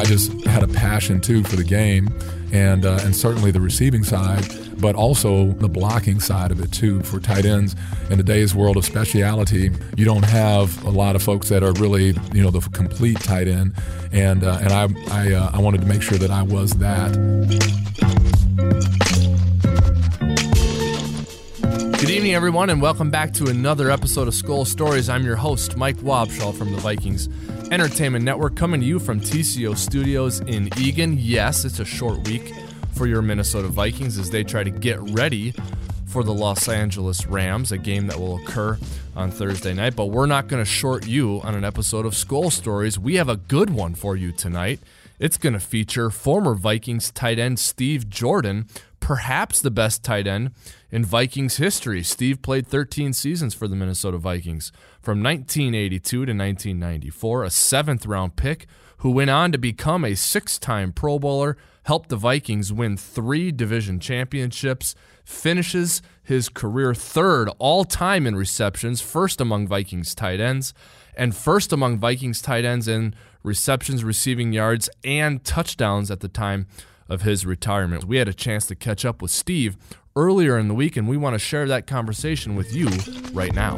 I just had a passion too for the game, and uh, and certainly the receiving side, but also the blocking side of it too. For tight ends in today's world of speciality, you don't have a lot of folks that are really you know the complete tight end, and uh, and I I, uh, I wanted to make sure that I was that. Good evening, everyone, and welcome back to another episode of Skol Stories. I'm your host, Mike Wobschall from the Vikings Entertainment Network, coming to you from TCO Studios in Eagan. Yes, it's a short week for your Minnesota Vikings as they try to get ready for the Los Angeles Rams, a game that will occur on Thursday night. But we're not going to short you on an episode of Skol Stories. We have a good one for you tonight. It's going to feature former Vikings tight end Steve Jordan, perhaps the best tight end in Vikings history. Steve played 13 seasons for the Minnesota Vikings from 1982 to 1994, a seventh round pick who went on to become a six time Pro Bowler, helped the Vikings win three division championships, finishes his career third all time in receptions, first among Vikings tight ends, and first among Vikings tight ends in receptions, receiving yards, and touchdowns at the time of his retirement. We had a chance to catch up with Steve earlier in the week, and we want to share that conversation with you right now.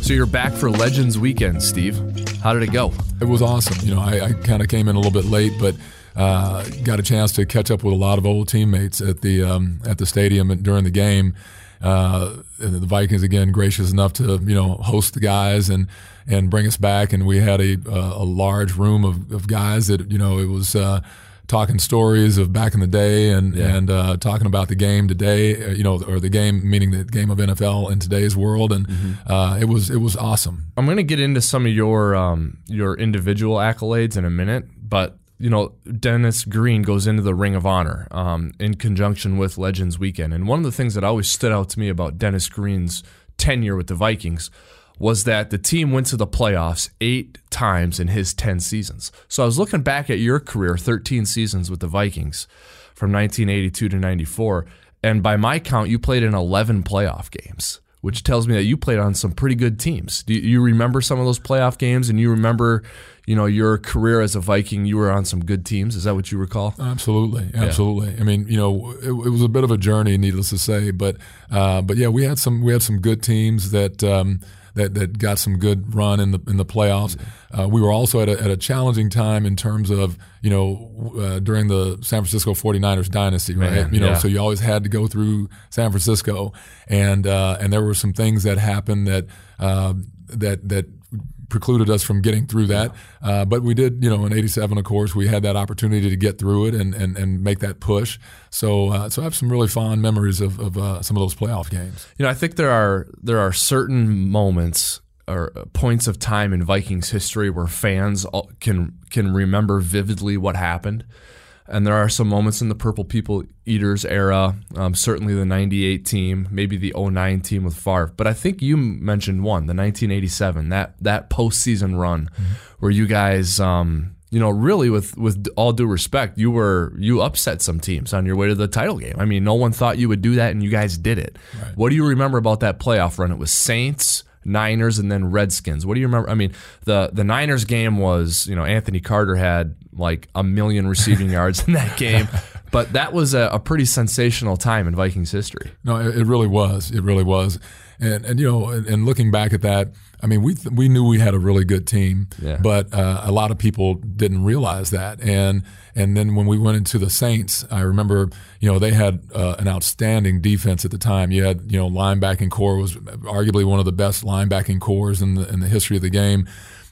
So you're back for Legends Weekend, Steve. How did it go? It was awesome. You know, I, I kind of came in a little bit late, but uh, got a chance to catch up with a lot of old teammates at the um, at the stadium during the game. Uh, the Vikings again gracious enough to you know host the guys and and bring us back, and we had a a large room of, of guys that you know it was. Uh, talking stories of back in the day and Yeah. and uh, talking about the game today, uh, you know, or the game meaning the game of NFL in today's world, and uh, it was it was awesome. I'm going to get into some of your um, your individual accolades in a minute, but you know, Dennis Green goes into the Ring of Honor um, in conjunction with Legends Weekend, and one of the things that always stood out to me about Dennis Green's tenure with the Vikings was that the team went to the playoffs eight times in his 10 seasons. So I was looking back at your career, 13 seasons with the Vikings from 1982 to 94, and by my count, you played in 11 playoff games which tells me that you played on some pretty good teams. Do you, remember some of those playoff games, and you remember, you know, your career as a Viking? You were on some good teams. Is that what you recall? Absolutely, absolutely. I mean, you know, it, it was a bit of a journey, needless to say, but uh, but yeah, we had some we had some good teams that. Um, that, that got some good run in the in the playoffs. Uh, we were also at a, at a challenging time in terms of you know uh, during the San Francisco 49ers dynasty, right? Man, you know, yeah. so you always had to go through San Francisco, and uh, and there were some things that happened that uh, that that precluded us from getting through that. Uh, but we did, you know, in '87, of course, we had that opportunity to get through it and and, and make that push. So uh, so I have some really fond memories of, of uh, some of those playoff games. You know, I think there are there are certain moments or points of time in Vikings history where fans can can remember vividly what happened. And there are some moments in the Purple People Eaters era, um, certainly the 98 team, maybe the 09 team with Favre. But I think you mentioned one, the 1987, that, that postseason run where you guys, um, you know, really with, with all due respect, you were, you upset some teams on your way to the title game. I mean, no one thought you would do that and you guys did it. What do you remember about that playoff run? It was Saints, Niners and then Redskins. What do you remember? I mean, the the Niners game was, you know, Anthony Carter had like a million receiving yards in that game, but that was a, a pretty sensational time in Vikings history. No, it, it really was. It really was. And and you know, and, and looking back at that, I mean, we th- we knew we had a really good team, Yeah. but uh, a lot of people didn't realize that. And and then when we went into the Saints, I remember, you know, they had uh, an outstanding defense at the time. You had, you know, linebacking corps was arguably one of the best linebacking corps in the in the history of the game.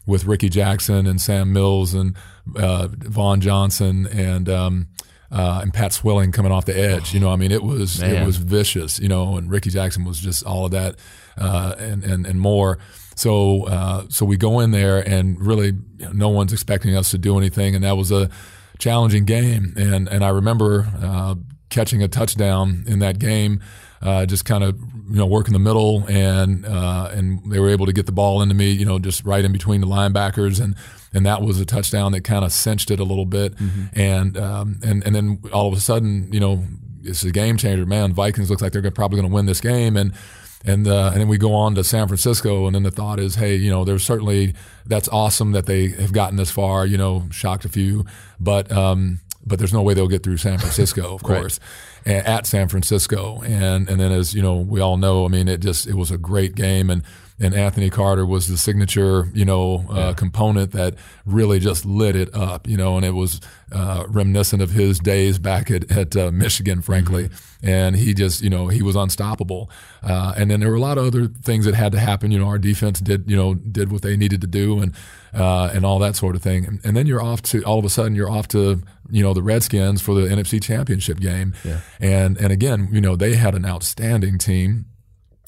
With Rickey Jackson and Sam Mills and uh, Vaughn Johnson and um, uh, and Pat Swilling coming off the edge, you know, I mean, it was it was vicious, you know, and Rickey Jackson was just all of that uh, and, and and more. So uh, so we go in there and really you know, no one's expecting us to do anything, and that was a challenging game. And and I remember uh, catching a touchdown in that game, uh, just kind of you know working the middle, and uh, and they were able to get the ball into me, you know, just right in between the linebackers, and and that was a touchdown that kind of cinched it a little bit, and um, and and then all of a sudden, you know, it's a game changer. Man, Vikings looks like they're probably going to win this game, and and uh, and then we go on to San Francisco, and then the thought is, hey, you know, there's certainly that's awesome that they have gotten this far. You know, shocked a few, but um, but there's no way they'll get through San Francisco, of course, right. at San Francisco, and and then as you know, we all know, I mean, it just it was a great game, and and Anthony Carter was the signature, you know, uh, yeah. component that really just lit it up, you know, and it was uh, reminiscent of his days back at, at uh, Michigan, frankly. Mm-hmm. And he just, you know, he was unstoppable. Uh, and then there were a lot of other things that had to happen. You know, our defense did, you know, did what they needed to do and, uh, and all that sort of thing. And, and, then you're off to, all of a sudden, you're off to, you know, the Redskins for the NFC championship game. Yeah. And, and again, you know, they had an outstanding team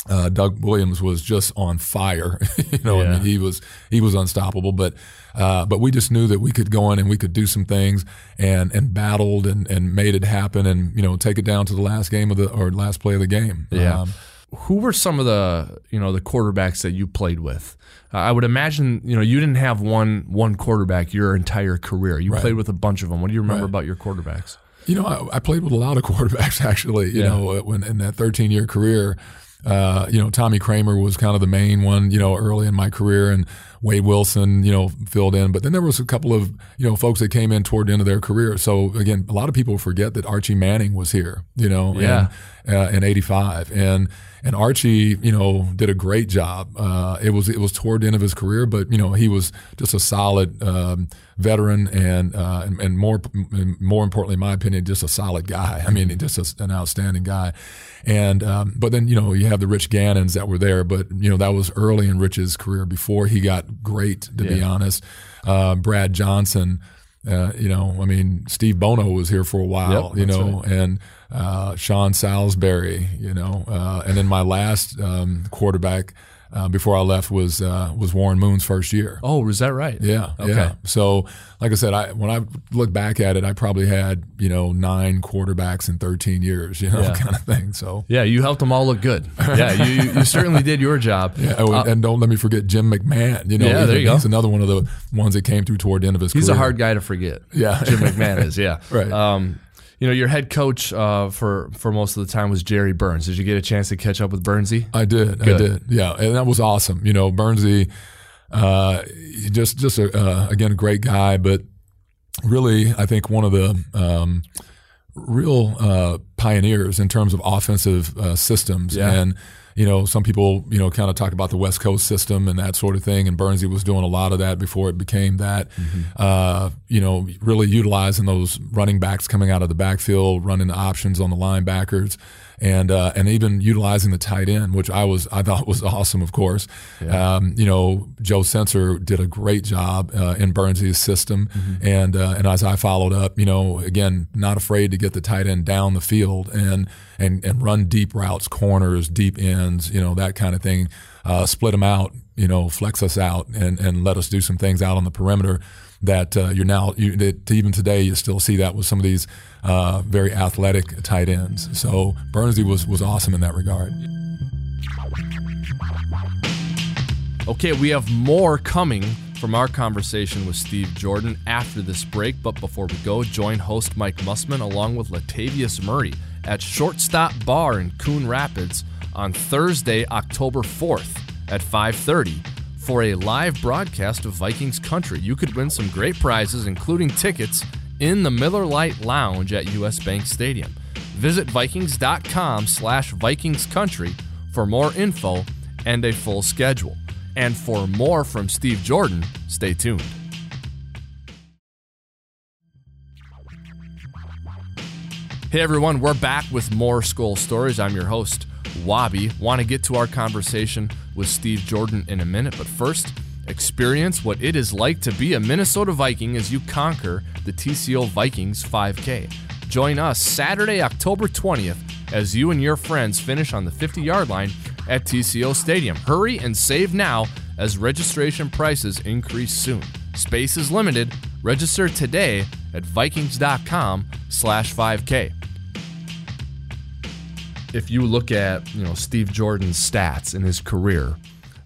uh, Doug Williams was just on fire. you know, yeah. I mean, he was he was unstoppable. But uh, but we just knew that we could go in and we could do some things and and battled and, and made it happen and you know take it down to the last game of the or last play of the game. Yeah. Um, Who were some of the you know the quarterbacks that you played with? Uh, I would imagine you know you didn't have one one quarterback your entire career. You right. played with a bunch of them. What do you remember right. about your quarterbacks? You know, I, I, played with a lot of quarterbacks actually. You yeah. know, when in that 13 year career. Uh, you know, Tommy Kramer was kind of the main one, you know, early in my career, and Wade Wilson, you know, filled in. But then there was a couple of, you know, folks that came in toward the end of their career. So again, a lot of people forget that Archie Manning was here, you know, yeah. in, uh, in 85. And, and Archie, you know, did a great job. Uh, it was it was toward the end of his career, but you know he was just a solid um, veteran and, uh, and, and more more importantly, in my opinion, just a solid guy. I mean, just a, an outstanding guy. And um, but then you know you have the Rich Gannons that were there, but you know that was early in Rich's career before he got great. To yeah. be honest, uh, Brad Johnson. Uh, you know, I mean, Steve Bono was here for a while, yep, you know, right. and uh, Sean Salisbury, you know, uh, and then my last um, quarterback uh, before I left was uh, was Warren Moon's first year. Oh, was that right? Yeah. Okay. Yeah. So, like I said, I when I look back at it, I probably had you know nine quarterbacks in 13 years, you know, yeah. kind of thing. So yeah, you helped them all look good. Yeah, you, you certainly did your job. Yeah, uh, and don't let me forget Jim McMahon. You know, yeah, there you he's go. another one of the ones that came through toward the end of his. Career. He's career. a hard guy to forget. Yeah, Jim McMahon is. Yeah, right. Um, you know, your head coach uh, for for most of the time was Jerry Burns. Did you get a chance to catch up with Burnsy? I did. Good. I did. Yeah, and that was awesome. You know, Burnsy, uh, just just a, uh, again a great guy, but really, I think one of the um, real uh, pioneers in terms of offensive uh, systems yeah. and you know, some people, you know, kind of talk about the West Coast system and that sort of thing. And Burnsy was doing a lot of that before it became that. Mm-hmm. Uh, you know, really utilizing those running backs coming out of the backfield, running the options on the linebackers and uh, and even utilizing the tight end, which I was I thought was awesome. Of course, yeah. um, you know Joe Senser did a great job uh, in Burnsy's system, mm-hmm. and uh, and as I followed up, you know, again, not afraid to get the tight end down the field and and and run deep routes, corners, deep ends, you know, that kind of thing. Uh, split them out, you know, flex us out, and and let us do some things out on the perimeter that uh, you're now you, that even today you still see that with some of these uh, very athletic tight ends. So Burnsy was was awesome in that regard. Okay, we have more coming from our conversation with Steve Jordan after this break. But before we go, join host Mike Mussman along with Latavius Murray at Shortstop Bar in Coon Rapids on Thursday, October 4th at 5:30 for a live broadcast of Vikings country. You could win some great prizes, including tickets in the Miller Lite Lounge at US Bank Stadium. Visit Vikings.com slash Vikings Country for more info and a full schedule. And for more from Steve Jordan, stay tuned. Hey everyone, we're back with more Skol Stories. I'm your host, Wabi. Want to get to our conversation with Steve Jordan in a minute, but first, experience what it is like to be a Minnesota Viking as you conquer the TCO Vikings 5K. Join us Saturday, October 20th as you and your friends finish on the 50 yard line at TCO Stadium. Hurry and save now as registration prices increase soon. Space is limited. Register today at vikings.com slash 5K if you look at you know Steve Jordan's stats in his career,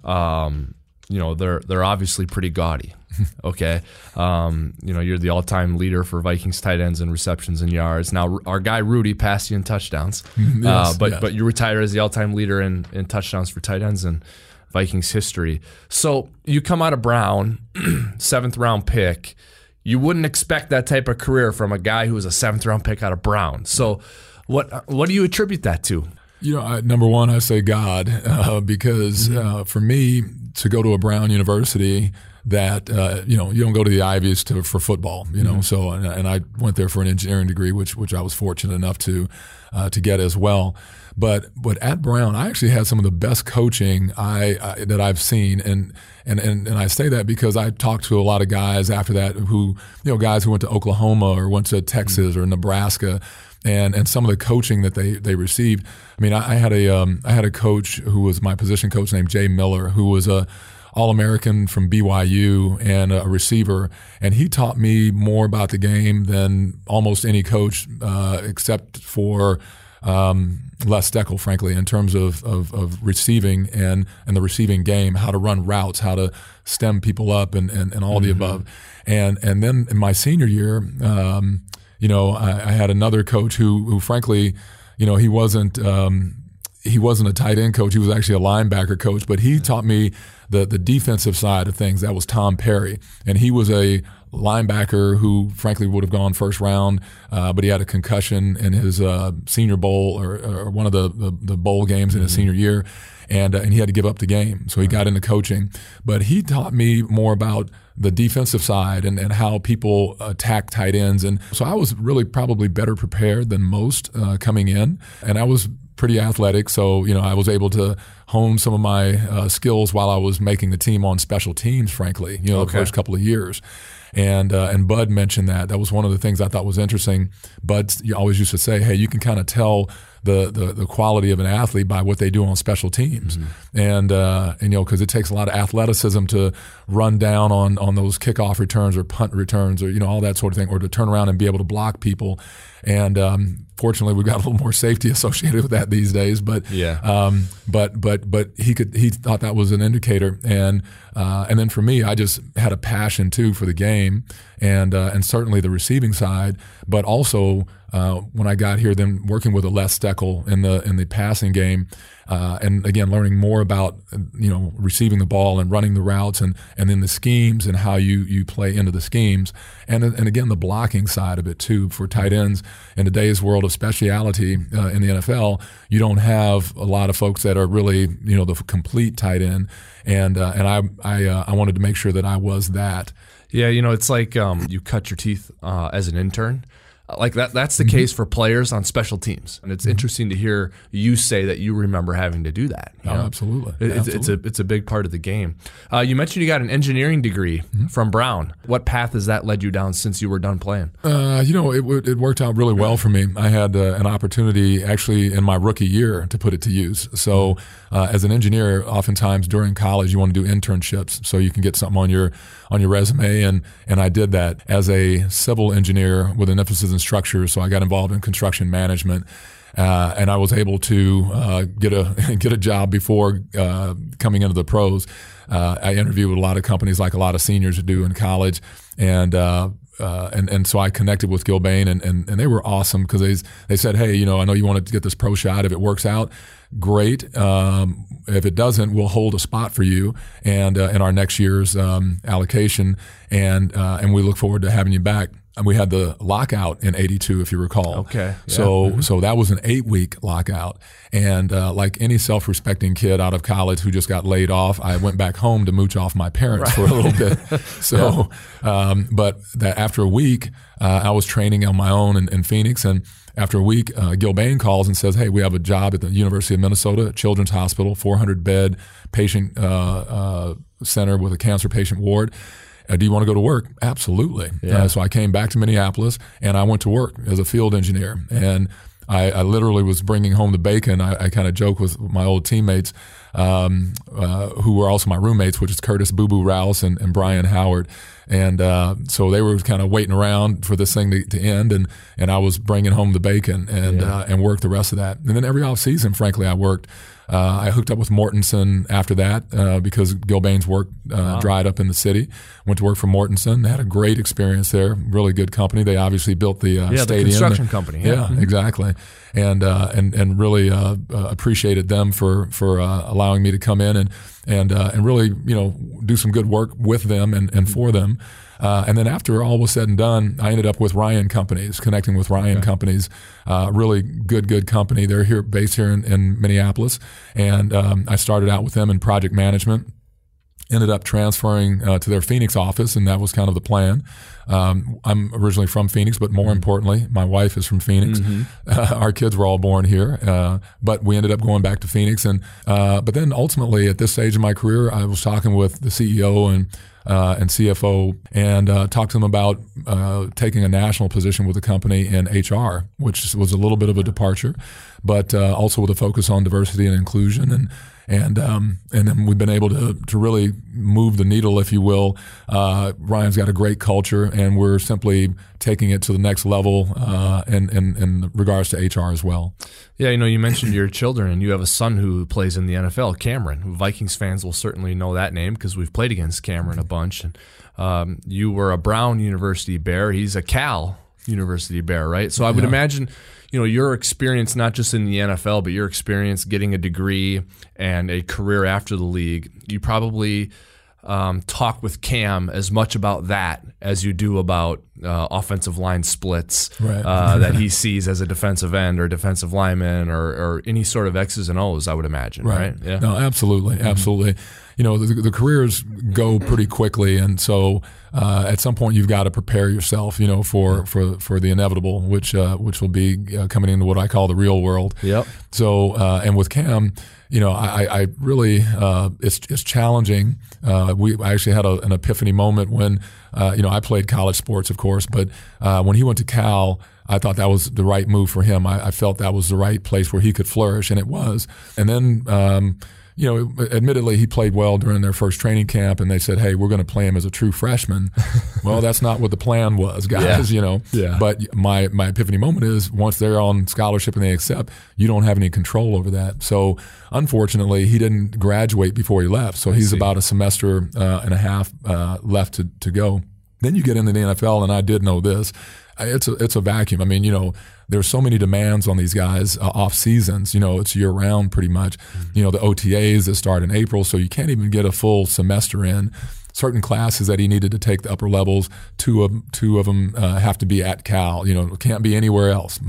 um, you know they're they're obviously pretty gaudy. Okay, um, you know you're the all-time leader for Vikings tight ends and receptions and yards. Now our guy Rudy passed you in touchdowns, Yes, uh, but yes. but you retired as the all-time leader in, in touchdowns for tight ends in Vikings history. So you come out of Brown, seventh round pick. You wouldn't expect that type of career from a guy who was a seventh round pick out of Brown. So what what do you attribute that to? You know, I, number one, I say God, uh, because uh, for me to go to a Brown University, that uh, you know, you don't go to the Ivies to, for football. You know, so and, and I went there for an engineering degree, which which I was fortunate enough to uh, to get as well. But but at Brown, I actually had some of the best coaching I, I that I've seen, and and and and I say that because I talked to a lot of guys after that who you know guys who went to Oklahoma or went to Texas or Nebraska and and some of the coaching that they they received. I mean, I, I had a um, I had a coach who was my position coach named Jay Miller, who was a All American from BYU and a receiver, and he taught me more about the game than almost any coach, uh, except for. Um, Les Steckel, frankly, in terms of, of, of receiving and, and the receiving game, how to run routes, how to stem people up, and, and, and all the above. And and then in my senior year, um, you know, I, I had another coach who, who frankly, you know, he wasn't um, he wasn't a tight end coach. He was actually a linebacker coach, but he taught me the the defensive side of things. That was Tom Perry, and he was a linebacker who, frankly, would have gone first round, uh, but he had a concussion in his uh, senior bowl or, or one of the, the, the bowl games in his senior year, and uh, and he had to give up the game. So he got into coaching, but he taught me more about the defensive side and, and how people attack tight ends. And so I was really probably better prepared than most uh, coming in. And I was pretty athletic. So, you know, I was able to hone some of my uh, skills while I was making the team on special teams, frankly, you know, the first couple of years. And uh, and Bud mentioned that. That was one of the things I thought was interesting. Bud always used to say, "Hey, you can kind of tell the, the the quality of an athlete by what they do on special teams." And uh, and you know, because it takes a lot of athleticism to run down on on those kickoff returns or punt returns or you know all that sort of thing, or to turn around and be able to block people. And um, fortunately, we've got a little more safety associated with that these days. But Yeah. um, but but but he could he thought that was an indicator, and uh, and then for me, I just had a passion too for the game, and uh, and certainly the receiving side, but also uh, when I got here, then working with a Les Steckel in the in the passing game, uh, and again learning more about you know receiving the ball and running the routes, and and then the schemes and how you you play into the schemes, and and again the blocking side of it too for tight ends in today's world of speciality uh, in the NFL, you don't have a lot of folks that are really you know the complete tight end, and uh, and I I uh, I wanted to make sure that I was that. Yeah, you know, it's like um, you cut your teeth uh, as an intern. Like that that's the case for players on special teams. And it's interesting to hear you say that you remember having to do that. Oh, absolutely. It- It's, it's a it's a big part of the game. Uh, you mentioned you got an engineering degree from Brown. What path has that led you down since you were done playing? Uh, you know, it, it worked out really well for me. I had uh, an opportunity actually in my rookie year to put it to use. So, uh, as an engineer, oftentimes during college, you want to do internships so you can get something on your on your resume, and and I did that as a civil engineer with an emphasis in structure. So I got involved in construction management. Uh, and I was able to uh, get a get a job before uh, coming into the pros. Uh, I interviewed with a lot of companies, like a lot of seniors do in college, and uh, uh, and and so I connected with Gilbane, and and, and they were awesome because they they said, hey, you know, I know you wanted to get this pro shot. If it works out, great. Um, if it doesn't, we'll hold a spot for you and in our next year's um, allocation, and and we look forward to having you back. And we had the lockout in '82, if you recall. Okay, yeah. So so that was an eight week lockout, and uh, like any self respecting kid out of college who just got laid off, I went back home to mooch off my parents for a little bit. So, um, but that after a week, uh, I was training on my own in, in Phoenix, and after a week, uh, Gilbane calls and says, "Hey, we have a job at the University of Minnesota Children's Hospital, 400 bed patient uh, uh, center with a cancer patient ward." Uh, do you want to go to work? Absolutely. Uh, so I came back to Minneapolis and I went to work as a field engineer. And I, I literally was bringing home the bacon. I, I kind of joke with my old teammates um, uh, who were also my roommates, which is Curtis Boo Boo Rouse and, and Brian Howard. And uh, so they were kind of waiting around for this thing to, to end, and, and I was bringing home the bacon and uh, and worked the rest of that. And then every off season, frankly, I worked. Uh, I hooked up with Mortenson after that uh, because Gilbane's work uh, dried up in the city. Went to work for Mortenson. Had a great experience there. Really good company. They obviously built the uh, Yeah, the stadium. construction company, yeah. Yeah, exactly. And uh, and and really uh, uh, appreciated them for for uh, allowing me to come in and and uh, and really you know do some good work with them and, and for them. Uh, and then after all was said and done, I ended up with Ryan Companies, connecting with Ryan Companies, uh, really good, good company. They're here, based here in, in Minneapolis, and um, I started out with them in project management ended up transferring uh, to their Phoenix office, and that was kind of the plan. Um, I'm originally from Phoenix, but more importantly, my wife is from Phoenix. Uh, our kids were all born here, uh, but we ended up going back to Phoenix. And uh, but then ultimately, at this stage of my career, I was talking with the CEO and. Uh, and CFO, and uh, talked to them about uh, taking a national position with the company in HR, which was a little bit of a departure, but uh, also with a focus on diversity and inclusion. And and um, and then we've been able to to really move the needle, if you will. Uh, Ryan's got a great culture, and we're simply taking it to the next level uh, in, in in regards to HR as well. Yeah, you know, you mentioned your children, and you have a son who plays in the NFL, Cameron. Vikings fans will certainly know that name because we've played against Cameron a bunch. And um, you were a Brown University Bear. He's a Cal University Bear, right? So I would imagine, you know, your experience not just in the NFL, but your experience getting a degree and a career after the league. You probably um, talk with Cam as much about that as you do about uh, offensive line splits Right. uh, that he sees as a defensive end or defensive lineman or, or any sort of X's and O's. I would imagine, right? Yeah. No, absolutely, absolutely. You know, the, the careers go pretty quickly, and so uh, at some point you've got to prepare yourself. You know, for for for the inevitable, which uh, which will be uh, coming into what I call the real world. Yep. So, uh, and with Cam, you know, I, I really uh, it's it's challenging. Uh, we I actually had a, an epiphany moment when uh, you know I played college sports, of course, but uh, when he went to Cal. I thought that was the right move for him. I, I felt that was the right place where he could flourish, and it was. And then, um, you know, admittedly, he played well during their first training camp, and they said, "Hey, we're going to play him as a true freshman." well, that's not what the plan was, guys. You know. Yeah. But my my epiphany moment is once they're on scholarship and they accept, you don't have any control over that. So unfortunately, he didn't graduate before he left. So he's about a semester uh, and a half uh, left to to go. Then you get into the NFL, and I did know this. It's a it's a vacuum. I mean, you know, there's so many demands on these guys uh, off seasons. You know, it's year round pretty much. You know, the OTAs that start in April, so you can't even get a full semester in. Certain classes that he needed to take the upper levels, two of two of them uh, have to be at Cal. You know, can't be anywhere else.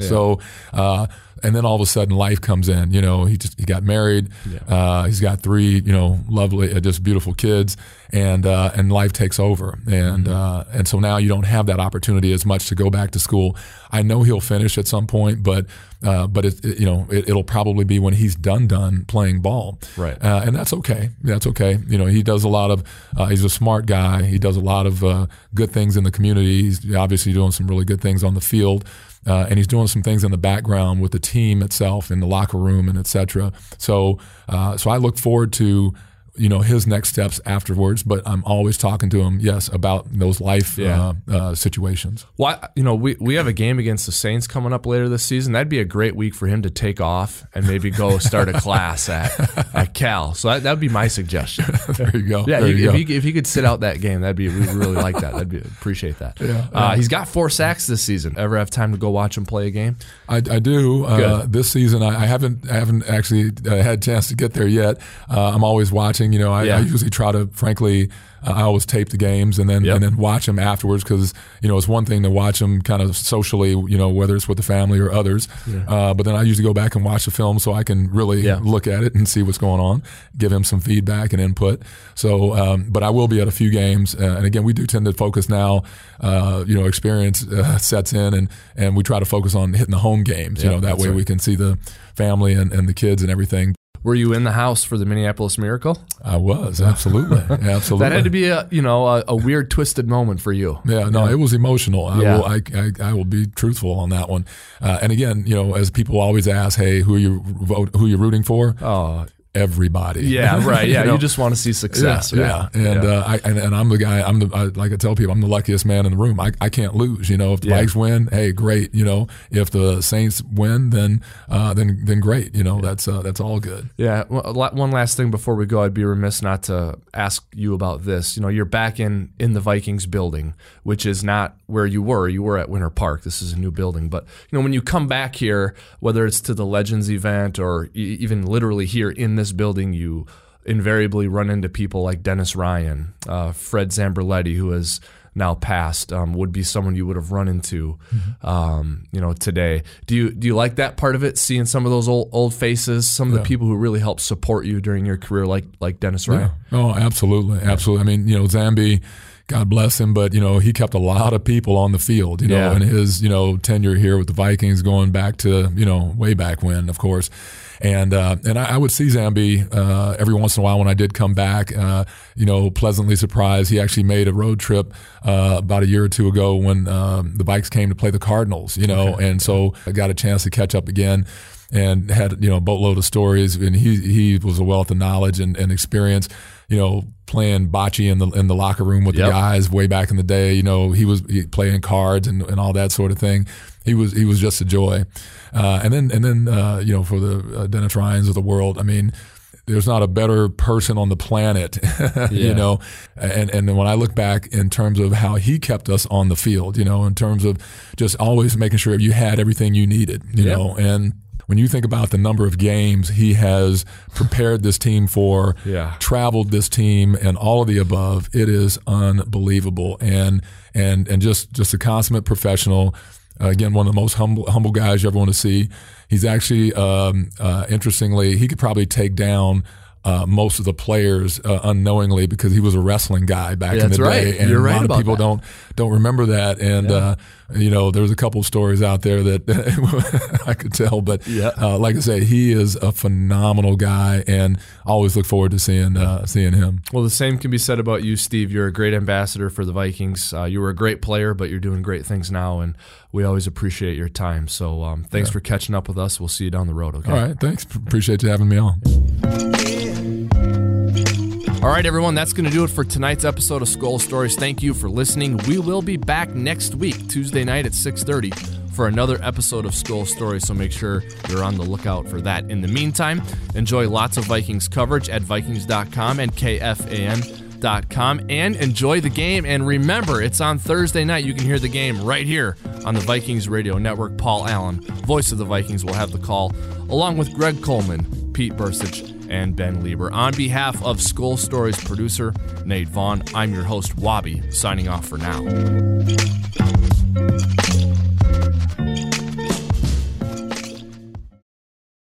So, uh, and then all of a sudden, life comes in. You know, he just he got married. Uh, he's got three, you know, lovely, uh, just beautiful kids, and uh, and life takes over. And uh, and so now you don't have that opportunity as much to go back to school. I know he'll finish at some point, but uh, but it, it- you know it, it'll probably be when he's done done playing ball. Right. Uh, and that's okay. That's okay. You know, he does a lot of. Uh, he's a smart guy. He does a lot of uh, good things in the community. He's obviously doing some really good things on the field. Uh, and he's doing some things in the background with the team itself, in the locker room, and et cetera. So, uh, so I look forward to you know his next steps afterwards. But I'm always talking to him, yes, about those life Yeah. uh, uh, situations. Well, you know, we, we have a game against the Saints coming up later this season. That'd be a great week for him to take off and maybe go start a class at, at Cal. So that would be my suggestion. there you go. Yeah, there you if, go. he, if he could sit out that game, that'd be we really like that. That'd be appreciate that. Yeah, Uh, he's got four sacks this season. Ever have time to go watch him play a game? I, I do. Uh, this season, I, I haven't I haven't actually uh, had a chance to get there yet. Uh, I'm always watching. You know, I, Yeah. I usually try to, frankly, uh, I always tape the games and then Yep. and then watch them afterwards because you know it's one thing to watch them kind of socially, you know, whether it's with the family or others. Uh, but then I usually go back and watch the film so I can really Yeah. look at it and see what's going on, give him some feedback and input. So, um, but I will be at a few games, uh, and again, we do tend to focus now. Uh, you know, experience uh, sets in, and and we try to focus on hitting the home games. you know, that way right. we can see the family and, and the kids and everything. Were you in the house for the Minneapolis Miracle? I was absolutely, absolutely. That had to be a you know a, a weird twisted moment for you. Yeah, no, it was emotional. I Yeah. will, I, I, I will be truthful on that one. Uh, and again, you know, as people always ask, "Hey, who are you vote? Who are you rooting for?" Oh, everybody. Yeah, right. Yeah, you, know? just want to see success. Yeah, right? yeah. and Yeah. Uh, I and, and I'm the guy. I'm the I, like I tell people, I'm the luckiest man in the room. I, I can't lose. You know, if the Yeah. Vikes win, hey, great. You know, if the Saints win, then uh, then then great. You know, that's uh, that's all good. Yeah. Well, One last thing before we go, I'd be remiss not to ask you about this. You know, you're back in in the Vikings building, which is not where you were. You were at Winter Park. This is a new building, but you know, when you come back here, whether it's to the Legends event or even literally here in this building, you invariably run into people like Dennis Ryan, uh, Fred Zamberletti, who has now passed, um, would be someone you would have run into, um, you know, today. Do you do you like that part of it? Seeing some of those old old faces, some of the people who really helped support you during your career, like like Dennis Ryan. Oh, absolutely, absolutely. I mean, you know, Zambi, God bless him, but you know, he kept a lot of people on the field. You know, Yeah. in his you know tenure here with the Vikings, going back to you know way back when, of course. And uh, and I, I would see Zambi uh, every once in a while when I did come back. Uh, you know, pleasantly surprised. He actually made a road trip uh, about a year or two ago when um, the Vikes came to play the Cardinals. You know, and so I got a chance to catch up again and had you know a boatload of stories and he he was a wealth of knowledge and, and experience you know playing bocce in the in the locker room with Yep. the guys way back in the day you know he was he playing cards and, and all that sort of thing he was he was just a joy uh, and then and then uh, you know for the uh, Dennis Ryans of the world I mean there's not a better person on the planet, Yeah. you know. And and when I look back in terms of how he kept us on the field, you know, in terms of just always making sure you had everything you needed, you Yep. know, and when you think about the number of games he has prepared this team for, Yeah. traveled this team, and all of the above, it is unbelievable. And and and just just a consummate professional. Uh, again, one of the most humble humble guys you ever want to see. He's actually, um, uh, interestingly, he could probably take down. Uh, most of the players uh, unknowingly because he was a wrestling guy back Yeah, in the that's right. day, and You're a right lot of about people that. don't don't remember that. And uh, you know, there's a couple of stories out there that I could tell, but Yeah. uh, like I say, he is a phenomenal guy, and always look forward to seeing uh, seeing him. Well, the same can be said about you, Steve. You're a great ambassador for the Vikings. Uh, you were a great player, but you're doing great things now, and we always appreciate your time. So, um, thanks for catching up with us. We'll see you down the road. Okay. All right, thanks. Appreciate you having me on. All right, everyone, that's going to do it for tonight's episode of Skol Stories. Thank you for listening. We will be back next week, Tuesday night at 6:30, for another episode of Skol Stories. So make sure you're on the lookout for that. In the meantime, enjoy lots of Vikings coverage at Vikings.com and KFAN.com, and enjoy the game. And remember, it's on Thursday night. You can hear the game right here on the Vikings Radio Network. Paul Allen, voice of the Vikings, will have the call, along with Greg Coleman, Pete Bursich and Ben Leber. On behalf of Skol Stories producer Nate Vaughn, I'm your host, Wabi, signing off for now.